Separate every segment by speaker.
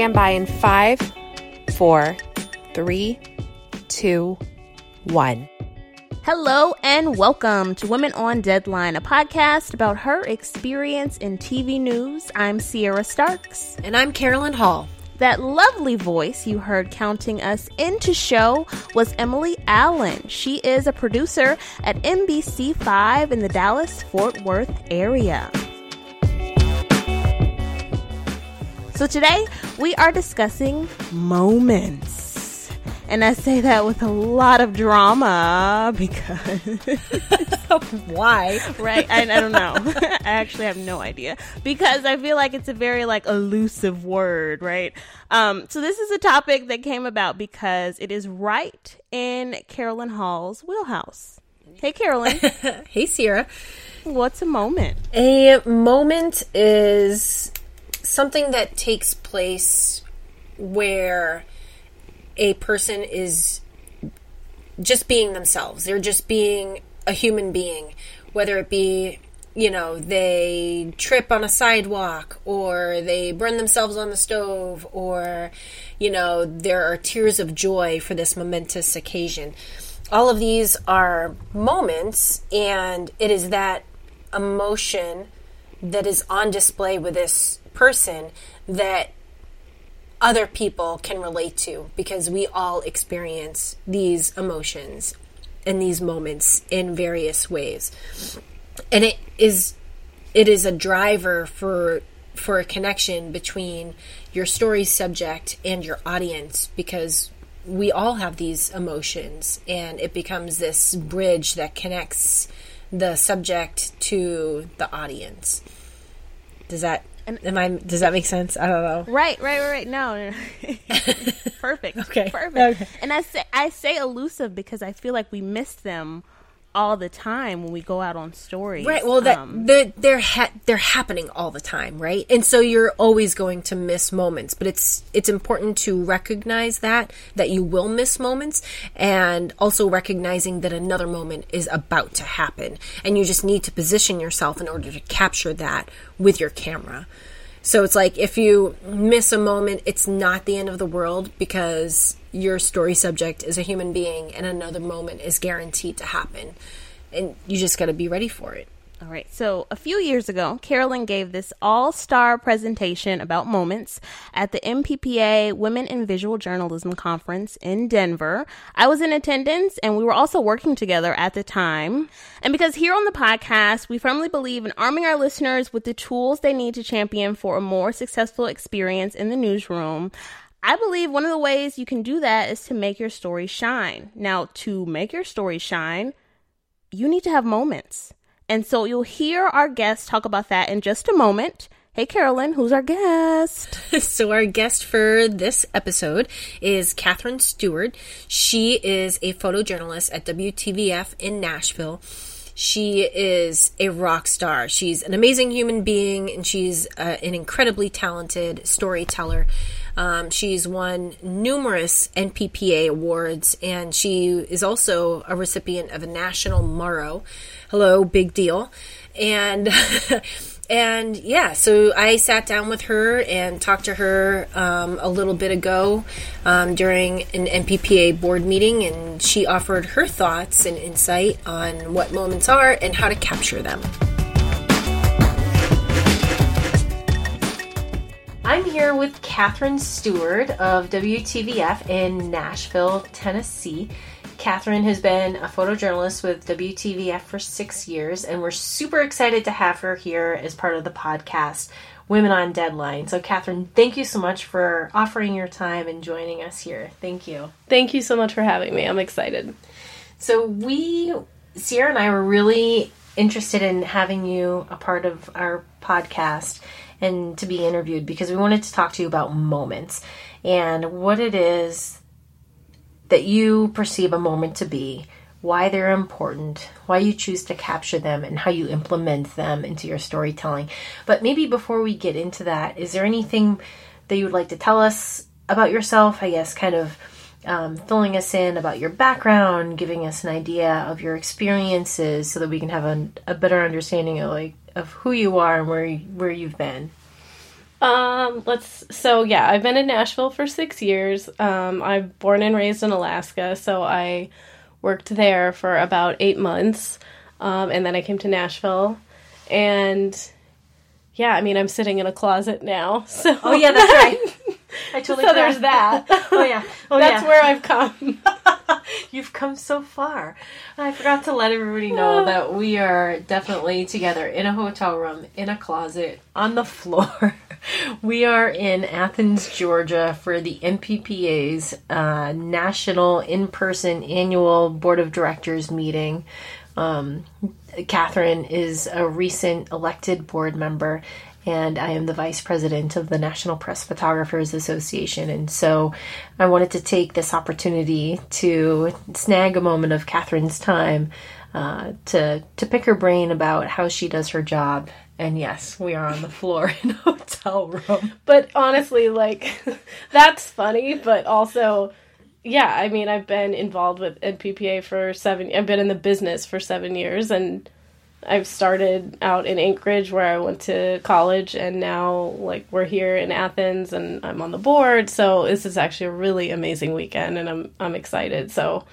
Speaker 1: Stand by in five, four, three, two, one. Hello and welcome to Women on Deadline, a podcast about her experience in TV news. I'm Sierra Starks.
Speaker 2: And I'm Carolyn Hall.
Speaker 1: That lovely voice you heard counting us into show was Emily Allen. She is a producer at NBC5 in the Dallas Fort Worth area. So today we are discussing moments. And I say that with a lot of drama because.
Speaker 2: Why?
Speaker 1: right? I, I don't know. I actually have no idea because I feel like it's a very like elusive word, right? Um, so this is a topic that came about because it is right in Carolyn Hall's wheelhouse. Hey, Carolyn.
Speaker 2: hey, Sierra.
Speaker 1: What's a moment?
Speaker 2: A moment is something that takes place where a person is just being themselves. They're just being a human being, whether it be, you know, they trip on a sidewalk or they burn themselves on the stove or, you know, there are tears of joy for this momentous occasion. All of these are moments, and it is that emotion that is on display with this person that other people can relate to because we all experience these emotions and these moments in various ways. And it is it is a driver for for a connection between your story subject and your audience because we all have these emotions and it becomes this bridge that connects the subject to the audience. Does that and am I? Does that make sense? I don't know.
Speaker 1: Right, right, right, right. No, perfect.
Speaker 2: okay,
Speaker 1: perfect.
Speaker 2: Okay.
Speaker 1: And I say I say elusive because I feel like we missed them all the time when we go out on stories.
Speaker 2: Right. Well, that um, they're they're, ha- they're happening all the time, right? And so you're always going to miss moments, but it's it's important to recognize that that you will miss moments, and also recognizing that another moment is about to happen, and you just need to position yourself in order to capture that with your camera. So it's like if you miss a moment, it's not the end of the world because your story subject is a human being and another moment is guaranteed to happen. And you just got to be ready for it.
Speaker 1: All right. So, a few years ago, Carolyn gave this all star presentation about moments at the NPPA Women in Visual Journalism Conference in Denver. I was in attendance and we were also working together at the time. And because here on the podcast, we firmly believe in arming our listeners with the tools they need to champion for a more successful experience in the newsroom, I believe one of the ways you can do that is to make your story shine. Now, to make your story shine, you need to have moments. And so you'll hear our guest talk about that in just a moment. Hey, Carolyn, who's our guest?
Speaker 2: so, our guest for this episode is Catherine Stewart. She is a photojournalist at WTVF in Nashville. She is a rock star. She's an amazing human being, and she's uh, an incredibly talented storyteller. Um, she's won numerous NPPA awards, and she is also a recipient of a National Murrow. hello, big deal. And and yeah, so I sat down with her and talked to her um, a little bit ago um, during an NPPA board meeting, and she offered her thoughts and insight on what moments are and how to capture them. Here with Catherine Stewart of WTVF in Nashville, Tennessee. Catherine has been a photojournalist with WTVF for six years, and we're super excited to have her here as part of the podcast, Women on Deadline. So, Catherine, thank you so much for offering your time and joining us here. Thank you.
Speaker 3: Thank you so much for having me. I'm excited.
Speaker 2: So, we, Sierra and I, were really interested in having you a part of our podcast and to be interviewed because we wanted to talk to you about moments and what it is that you perceive a moment to be, why they're important, why you choose to capture them, and how you implement them into your storytelling. But maybe before we get into that, is there anything that you would like to tell us about yourself? I guess kind of um, filling us in about your background, giving us an idea of your experiences, so that we can have a, a better understanding of like of who you are and where where you've been.
Speaker 3: Um, let's. So yeah, I've been in Nashville for six years. Um, I'm born and raised in Alaska, so I worked there for about eight months, um, and then I came to Nashville, and yeah, I mean, I'm sitting in a closet now. So
Speaker 2: oh yeah, that's right. I totally.
Speaker 3: so there's that.
Speaker 2: oh yeah. Oh
Speaker 3: that's
Speaker 2: yeah.
Speaker 3: where I've come.
Speaker 2: You've come so far. I forgot to let everybody know that we are definitely together in a hotel room, in a closet, on the floor. we are in Athens, Georgia for the NPPA's uh, national in person annual board of directors meeting. Um, Catherine is a recent elected board member, and I am the vice president of the National Press Photographers Association. And so I wanted to take this opportunity to snag a moment of Catherine's time uh, to to pick her brain about how she does her job. And yes, we are on the floor in a hotel room.
Speaker 3: But honestly, like that's funny, but also yeah, I mean, I've been involved with NPPA for 7 I've been in the business for 7 years and I've started out in Anchorage where I went to college and now like we're here in Athens and I'm on the board. So this is actually a really amazing weekend and I'm I'm excited. So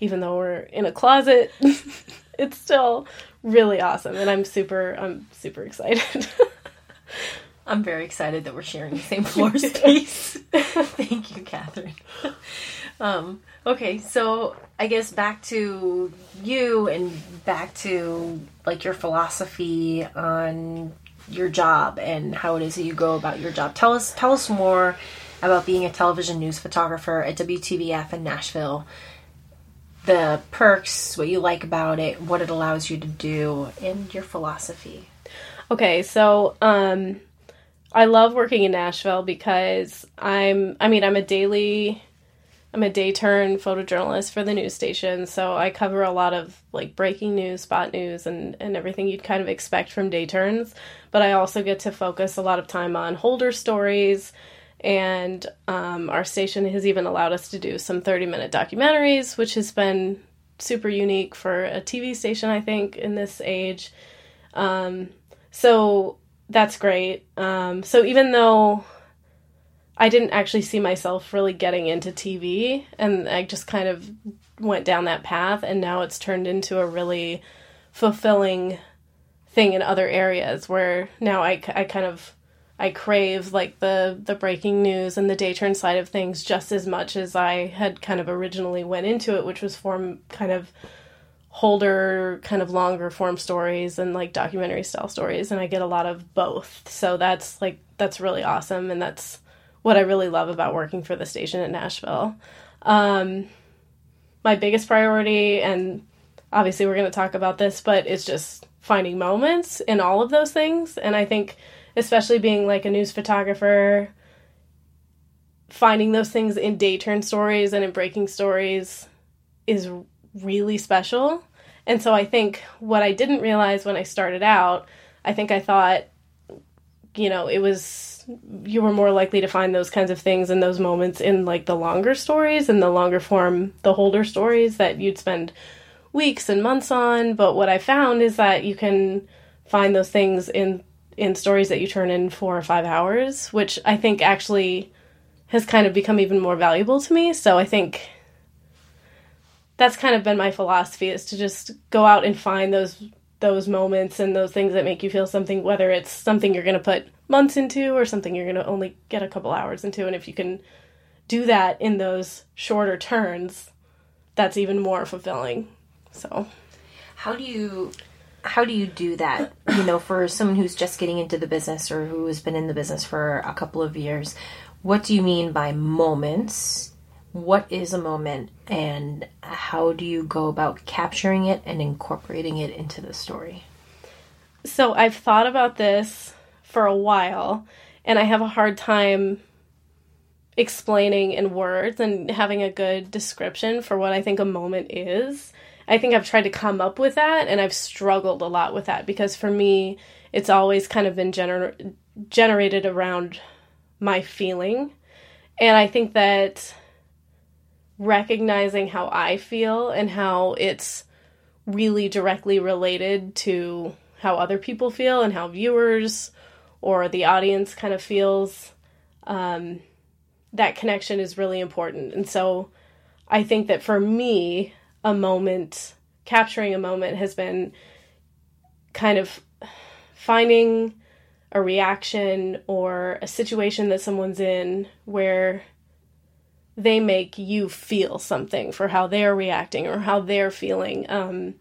Speaker 3: even though we're in a closet, it's still really awesome and I'm super I'm super excited.
Speaker 2: I'm very excited that we're sharing the same floor space. Thank you, Catherine. Um, okay, so I guess back to you and back to like your philosophy on your job and how it is that you go about your job. Tell us tell us more about being a television news photographer at WTVF in Nashville. The perks, what you like about it, what it allows you to do, and your philosophy.
Speaker 3: Okay, so um I love working in Nashville because I'm I mean I'm a daily I'm a day turn photojournalist for the news station, so I cover a lot of like breaking news, spot news, and, and everything you'd kind of expect from day turns. But I also get to focus a lot of time on holder stories, and um, our station has even allowed us to do some 30 minute documentaries, which has been super unique for a TV station, I think, in this age. Um, so that's great. Um, so even though I didn't actually see myself really getting into TV, and I just kind of went down that path, and now it's turned into a really fulfilling thing in other areas where now I, I kind of I crave like the the breaking news and the day turn side of things just as much as I had kind of originally went into it, which was form kind of holder kind of longer form stories and like documentary style stories and I get a lot of both. So that's like that's really awesome and that's what I really love about working for the station in Nashville. Um, my biggest priority, and obviously we're going to talk about this, but it's just finding moments in all of those things. And I think, especially being like a news photographer, finding those things in day turn stories and in breaking stories is really special. And so I think what I didn't realize when I started out, I think I thought, you know, it was you were more likely to find those kinds of things and those moments in like the longer stories and the longer form the holder stories that you'd spend weeks and months on. But what i found is that you can find those things in in stories that you turn in four or five hours which i think actually has kind of become even more valuable to me. So i think that's kind of been my philosophy is to just go out and find those those moments and those things that make you feel something whether it's something you're going to put months into or something you're going to only get a couple hours into. And if you can do that in those shorter turns that's even more fulfilling. So.
Speaker 2: How do you how do you do that? You know for someone who's just getting into the business or who has been in the business for a couple of years what do you mean by moments? What is a moment? And how do you go about capturing it and incorporating it into the story?
Speaker 3: So I've thought about this for a while, and I have a hard time explaining in words and having a good description for what I think a moment is. I think I've tried to come up with that, and I've struggled a lot with that because for me, it's always kind of been gener- generated around my feeling. And I think that recognizing how I feel and how it's really directly related to how other people feel and how viewers or the audience kind of feels, um, that connection is really important. And so I think that for me, a moment, capturing a moment, has been kind of finding a reaction or a situation that someone's in where they make you feel something for how they're reacting or how they're feeling. Um,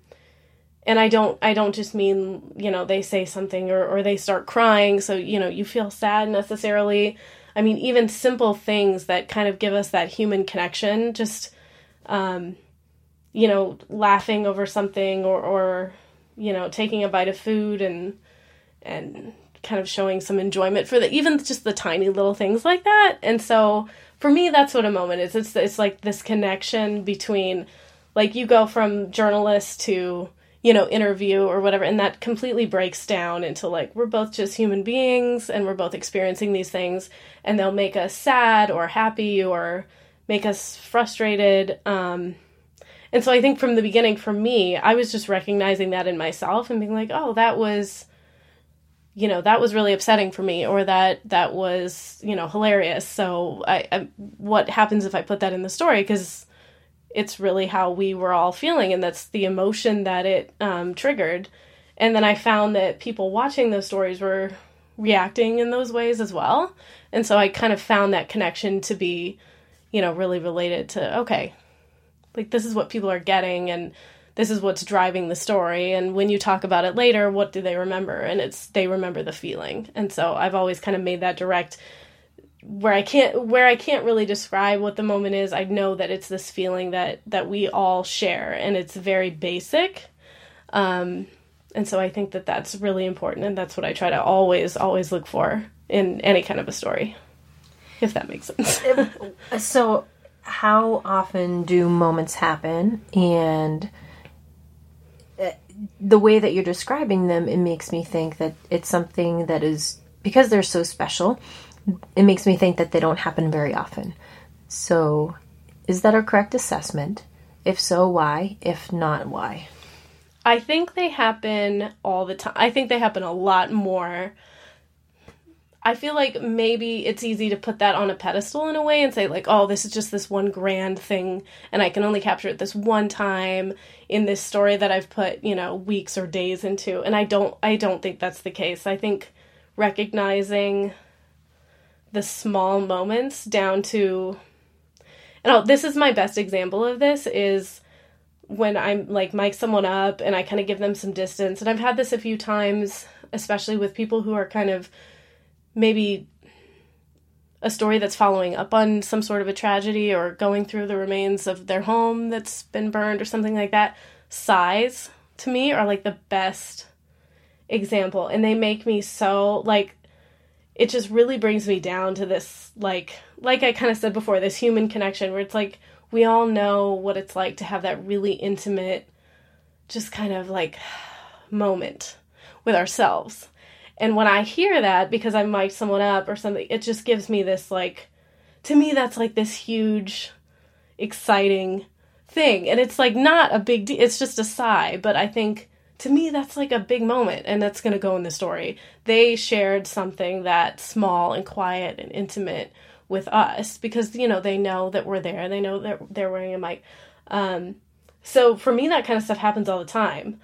Speaker 3: and I don't I don't just mean, you know, they say something or, or they start crying, so you know, you feel sad necessarily. I mean, even simple things that kind of give us that human connection, just um, you know, laughing over something or, or you know, taking a bite of food and and kind of showing some enjoyment for the even just the tiny little things like that. And so for me that's what a moment is. It's it's like this connection between like you go from journalist to you know interview or whatever and that completely breaks down into like we're both just human beings and we're both experiencing these things and they'll make us sad or happy or make us frustrated um and so i think from the beginning for me i was just recognizing that in myself and being like oh that was you know that was really upsetting for me or that that was you know hilarious. So I, I what happens if i put that in the story? Because it's really how we were all feeling and that's the emotion that it um, triggered. And then i found that people watching those stories were reacting in those ways as well. And so i kind of found that connection to be you know really related to okay like this is what people are getting and this is what's driving the story. And when you talk about it later what do they remember? And it's they remember the feeling. And so i've always kind of made that direct where i can't where i can't really describe what the moment is i know that it's this feeling that that we all share and it's very basic um and so i think that that's really important and that's what i try to always always look for in any kind of a story if that makes sense
Speaker 2: so how often do moments happen and the way that you're describing them, it makes me think that it's something that is because they're so special. It makes me think that they don't happen very often. So, is that a correct assessment? If so, why? If not, why?
Speaker 3: I think they happen all the time. I think they happen a lot more I feel like maybe it's easy to put that on a pedestal in a way and say like, oh, this is just this one grand thing and I can only capture it this one time in this story that I've put, you know, weeks or days into. And I don't I don't think that's the case. I think recognizing the small moments down to and oh, this is my best example of this is when I'm like mic someone up and I kind of give them some distance. And I've had this a few times, especially with people who are kind of maybe a story that's following up on some sort of a tragedy or going through the remains of their home that's been burned or something like that. Sighs to me are like the best example and they make me so like it just really brings me down to this like like I kind of said before this human connection where it's like we all know what it's like to have that really intimate just kind of like moment with ourselves and when I hear that, because I mic someone up or something, it just gives me this like, to me, that's like this huge, exciting thing. And it's like not a big deal, it's just a sigh. But I think to me, that's like a big moment, and that's going to go in the story. They shared something that small and quiet and intimate with us because, you know, they know that we're there, they know that they're wearing a mic. Um, so for me, that kind of stuff happens all the time.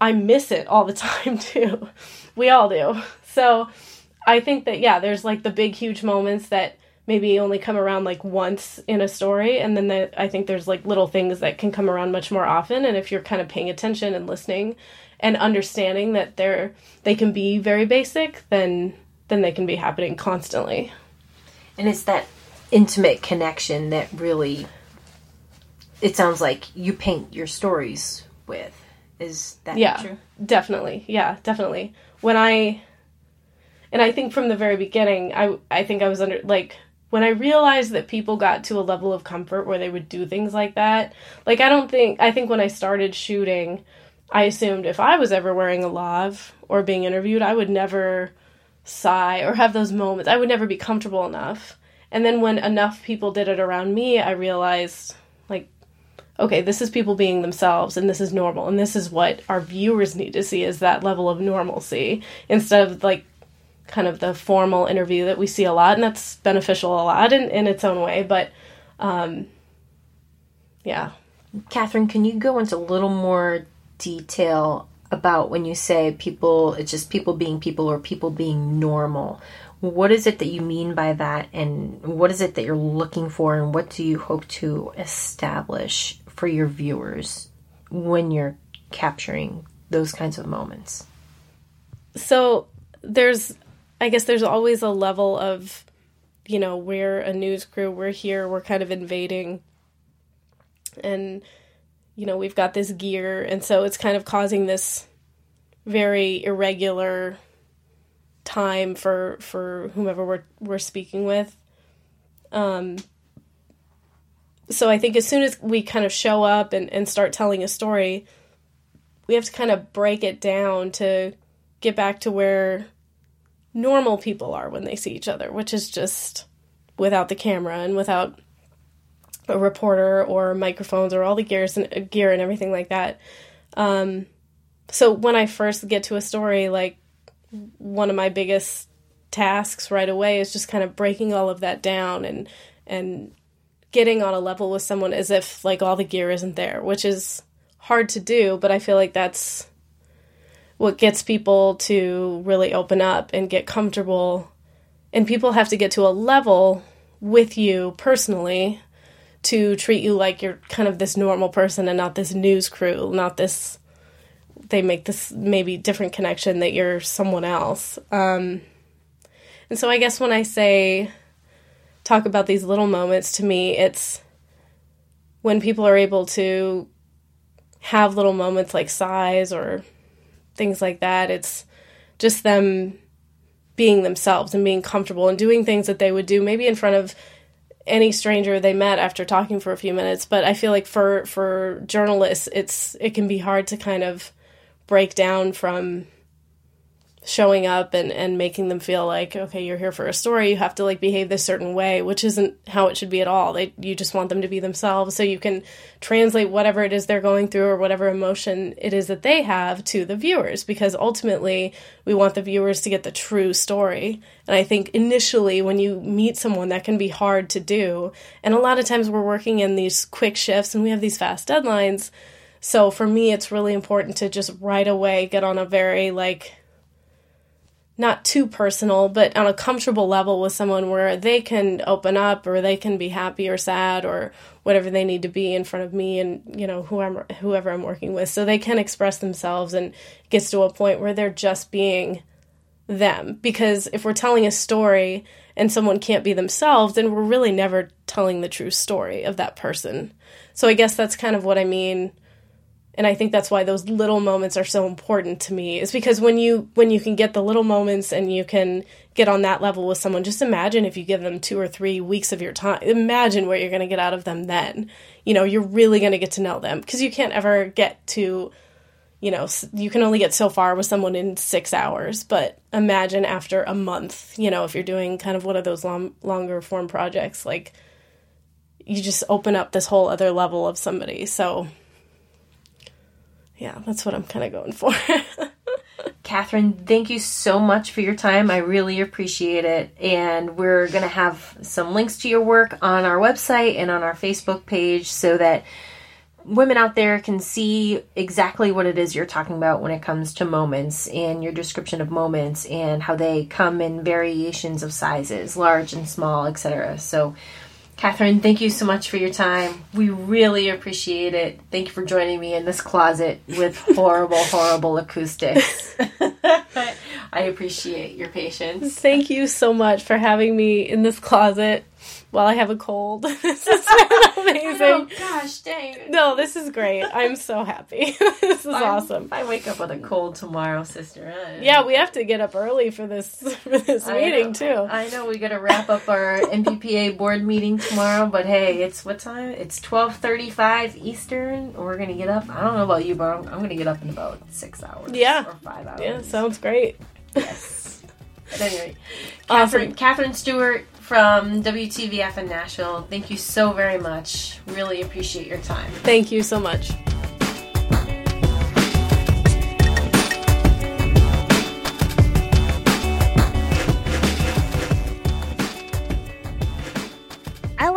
Speaker 3: I miss it all the time too. we all do. So I think that yeah, there's like the big huge moments that maybe only come around like once in a story and then the, I think there's like little things that can come around much more often and if you're kind of paying attention and listening and understanding that they're they can be very basic, then then they can be happening constantly.
Speaker 2: And it's that intimate connection that really it sounds like you paint your stories with. Is that
Speaker 3: yeah.
Speaker 2: true?
Speaker 3: definitely. Yeah, definitely. When I and I think from the very beginning, I I think I was under like when I realized that people got to a level of comfort where they would do things like that. Like I don't think I think when I started shooting, I assumed if I was ever wearing a lav or being interviewed, I would never sigh or have those moments. I would never be comfortable enough. And then when enough people did it around me, I realized like okay, this is people being themselves and this is normal and this is what our viewers need to see is that level of normalcy instead of like kind of the formal interview that we see a lot and that's beneficial a lot in, in its own way but um, yeah.
Speaker 2: Catherine can you go into a little more detail about when you say people it's just people being people or people being normal? What is it that you mean by that and what is it that you're looking for and what do you hope to establish for your viewers when you're capturing those kinds of moments?
Speaker 3: So there's i guess there's always a level of you know we're a news crew we're here we're kind of invading and you know we've got this gear and so it's kind of causing this very irregular time for for whomever we're we're speaking with. Um, so I think as soon as we kind of show up and, and start telling a story, we have to kind of break it down to get back to where normal people are when they see each other, which is just without the camera and without a reporter or microphones or all the gears and gear and everything like that. Um, so when I first get to a story, like one of my biggest tasks right away is just kind of breaking all of that down and and getting on a level with someone as if like all the gear isn't there, which is hard to do, but I feel like that's what gets people to really open up and get comfortable. And people have to get to a level with you personally to treat you like you're kind of this normal person and not this news crew, not this they make this maybe different connection that you're someone else. Um, and so I guess when I say talk about these little moments, to me, it's when people are able to have little moments like sighs or things like that. It's just them being themselves and being comfortable and doing things that they would do maybe in front of any stranger they met after talking for a few minutes but i feel like for for journalists it's it can be hard to kind of break down from showing up and, and making them feel like okay you're here for a story. You have to like behave this certain way which isn't how it should be at all. They you just want them to be themselves. So you can translate whatever it is they're going through or whatever emotion it is that they have to the viewers because ultimately we want the viewers to get the true story. And i think initially when you meet someone that can be hard to do. And a lot of times we're working in these quick shifts and we have these fast deadlines. So for me, it's really important to just right away get on a very, like, not too personal, but on a comfortable level with someone where they can open up or they can be happy or sad or whatever they need to be in front of me and you know who I'm whoever I'm working with so they can express themselves and gets to a point where they're just being them because if we're telling a story and someone can't be themselves then we're really never telling the true story of that person. So I guess that's kind of what I mean and i think that's why those little moments are so important to me is because when you when you can get the little moments and you can get on that level with someone just imagine if you give them two or three weeks of your time. Imagine what you're going to get out of them then. You know you're really going to get to know them because you can't ever get to you know you can only get so far with someone in six hours. But imagine after a month you know if you're doing kind of one of those long, longer form projects like you just open up this whole other level of somebody. So yeah, that's what I'm kind of going for.
Speaker 2: Catherine, thank you so much for your time. I really appreciate it. And we're going to have some links to your work on our website and on our Facebook page so that women out there can see exactly what it is you're talking about when it comes to moments and your description of moments and how they come in variations of sizes, large and small, etc. So Catherine, thank you so much for your time. We really appreciate it. Thank you for joining me in this closet with horrible, horrible acoustics. I appreciate your patience.
Speaker 3: Thank you so much for having me in this closet while I have a cold. this been amazing.
Speaker 4: Oh gosh, dang.
Speaker 3: No, this is great. I'm so happy. this is awesome.
Speaker 4: I wake up with a cold tomorrow, sister. I-
Speaker 3: Yeah, we have to get up early for this for this
Speaker 4: I
Speaker 3: meeting
Speaker 4: know.
Speaker 3: too.
Speaker 4: I know we got to wrap up our NPPA board meeting tomorrow, but hey, it's what time? It's twelve thirty-five Eastern. We're gonna get up. I don't know about you, but I'm, I'm gonna get up in about six hours.
Speaker 3: Yeah.
Speaker 4: or five hours.
Speaker 3: Yeah, sounds great.
Speaker 4: Yes. Anyway,
Speaker 3: Awesome.
Speaker 4: Catherine, Catherine Stewart from WTVF in Nashville. Thank you so very much. Really appreciate your time.
Speaker 3: Thank you so much.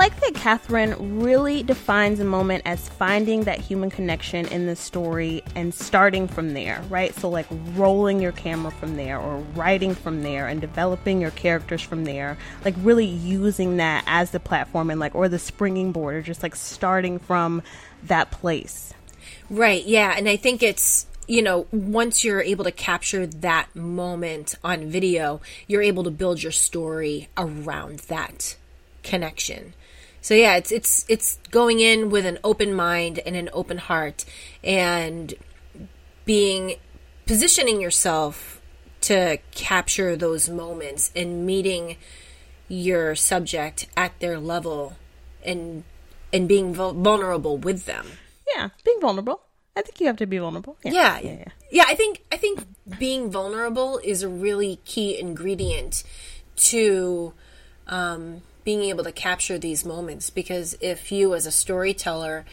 Speaker 1: Like that Catherine really defines a moment as finding that human connection in the story and starting from there, right? So, like rolling your camera from there or writing from there and developing your characters from there, like really using that as the platform and like, or the springing board or just like starting from that place.
Speaker 2: Right, yeah. And I think it's, you know, once you're able to capture that moment on video, you're able to build your story around that connection. So yeah, it's it's it's going in with an open mind and an open heart and being positioning yourself to capture those moments and meeting your subject at their level and and being vulnerable with them.
Speaker 1: Yeah, being vulnerable. I think you have to be vulnerable.
Speaker 2: Yeah.
Speaker 1: yeah, yeah.
Speaker 2: Yeah, I think I think being vulnerable is a really key ingredient to um, being able to capture these moments because if you as a storyteller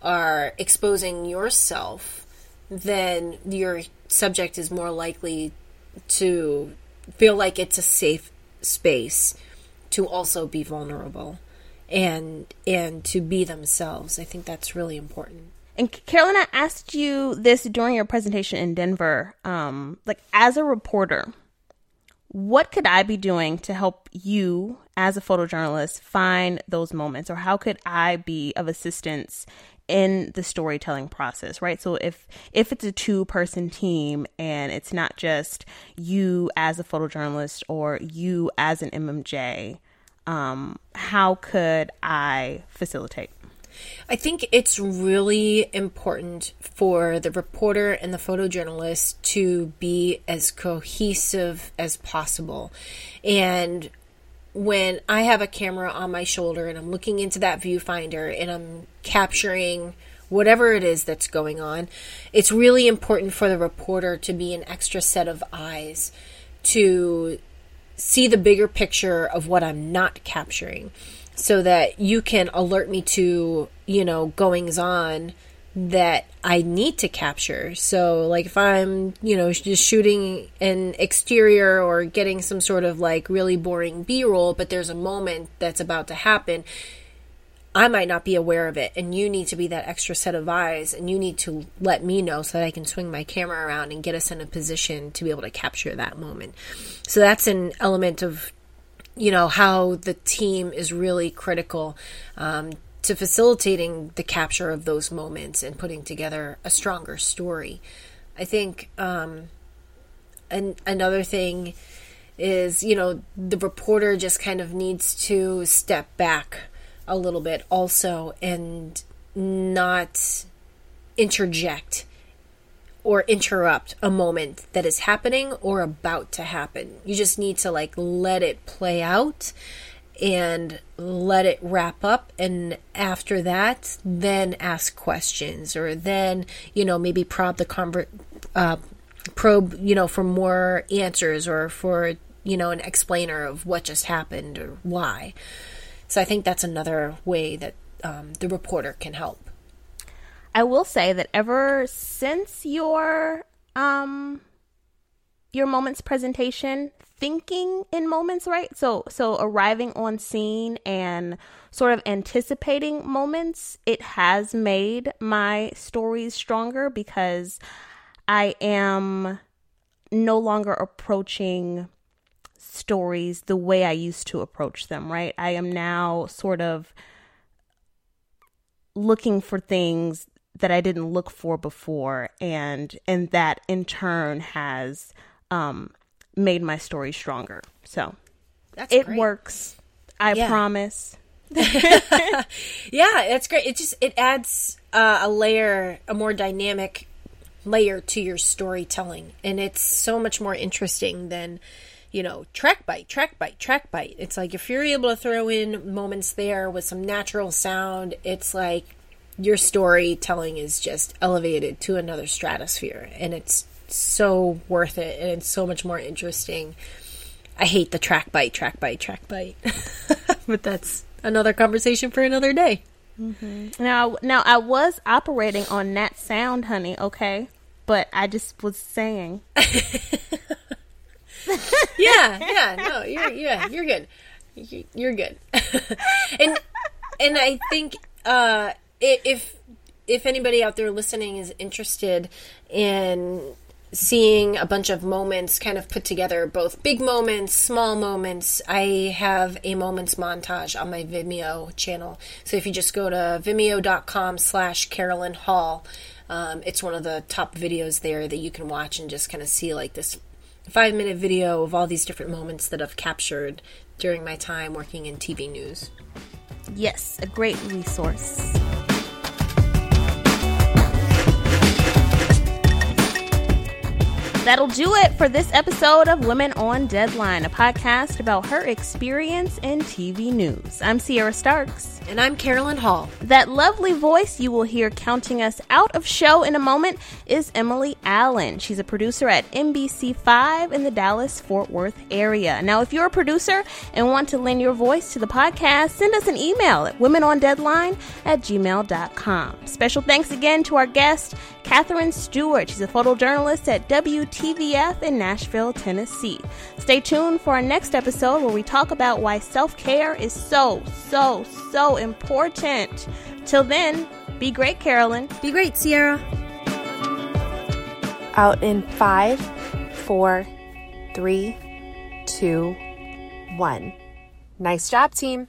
Speaker 2: are exposing yourself, then your subject is more likely to feel like it's a safe space to also be vulnerable and and to be themselves. I think that's really important.
Speaker 1: And Carolyn, I asked you this during your presentation in Denver. Um, like, as a reporter, what could I be doing to help you as a photojournalist find those moments, or how could I be of assistance in the storytelling process? Right. So if if it's a two person team and it's not just you as a photojournalist or you as an MMJ, um, how could I facilitate?
Speaker 2: I think it's really important for the reporter and the photojournalist to be as cohesive as possible. And when I have a camera on my shoulder and I'm looking into that viewfinder and I'm capturing whatever it is that's going on, it's really important for the reporter to be an extra set of eyes to see the bigger picture of what I'm not capturing so that you can alert me to, you know, goings on that I need to capture. So, like, if I'm, you know, just shooting an exterior or getting some sort of like really boring B roll, but there's a moment that's about to happen, I might not be aware of it. And you need to be that extra set of eyes and you need to let me know so that I can swing my camera around and get us in a position to be able to capture that moment. So, that's an element of you know how the team is really critical um, to facilitating the capture of those moments and putting together a stronger story. I think um, an, another thing is you know the reporter just kind of needs to step back a little bit also and not interject or interrupt a moment that is happening or about to happen. You just need to like let it play out and let it wrap up and after that then ask questions or then you know maybe probe the conver- uh, probe you know for more answers or for you know an explainer of what just happened or why. So i think that's another way that um, the reporter can help.
Speaker 1: I will say that ever since your um your moments presentation, thinking in moments, right? So so arriving on scene and sort of anticipating moments, it has made my stories stronger because I am no longer approaching stories the way I used to approach them, right? I am now sort of looking for things that I didn't look for before and and that in turn has um made my story stronger. So
Speaker 2: that's
Speaker 1: it
Speaker 2: great.
Speaker 1: works. I
Speaker 2: Yeah.
Speaker 1: promise.
Speaker 2: yeah, that's great. It just it adds uh, a layer, a more dynamic layer to your storytelling, and it's so much more interesting than you know track bite, track bite, track bite. It's like if you're able to throw in moments there with some natural sound, it's like your storytelling is just elevated to another stratosphere, and it's so worth it, and it's so much more interesting. I hate the track bite, track bite, track bite, but that's another conversation for another day.
Speaker 1: Now, now I was operating on that sound, honey. Okay, but I just was saying.
Speaker 2: yeah, yeah, no, you're yeah, you're good. You- You're good. and and I think uh, if if anybody out there listening is interested in seeing a bunch of moments kind of put together, both big moments, small moments, I have a moments montage on my Vimeo channel. So if you just go to vimeo.com slash Carolyn Hall, um, it's one of the top videos there that you can watch and just kind of see like this five minute video of all these different moments that I've captured during my time working in TV news.
Speaker 1: Yes, a great resource. That'll do it for this episode of Women on Deadline, a podcast about her experience in TV news. I'm Sierra Starks.
Speaker 2: And I'm Carolyn Hall.
Speaker 1: That lovely voice you will hear counting us out of show in a moment is Emily Allen. She's a producer at NBC5 in the Dallas Fort Worth area. Now, if you're a producer and want to lend your voice to the podcast, send us an email at womenondeadline at gmail.com. Special thanks again to our guest, Catherine Stewart. She's a photojournalist at WTVF in Nashville, Tennessee. Stay tuned for our next episode where we talk about why self care is so, so, so important. Till then, be great, Carolyn.
Speaker 2: Be great, Sierra.
Speaker 5: Out in five, four, three, two, one. Nice job, team.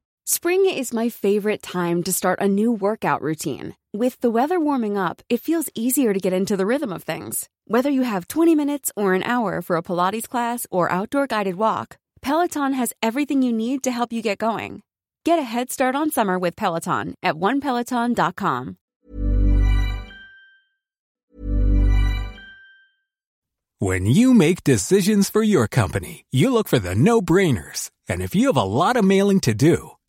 Speaker 6: Spring is my favorite time to start a new workout routine. With the weather warming up, it feels easier to get into the rhythm of things. Whether you have 20 minutes or an hour for a Pilates class or outdoor guided walk, Peloton has everything you need to help you get going. Get a head start on summer with Peloton at onepeloton.com.
Speaker 7: When you make decisions for your company, you look for the no-brainers. And if you have a lot of mailing to do,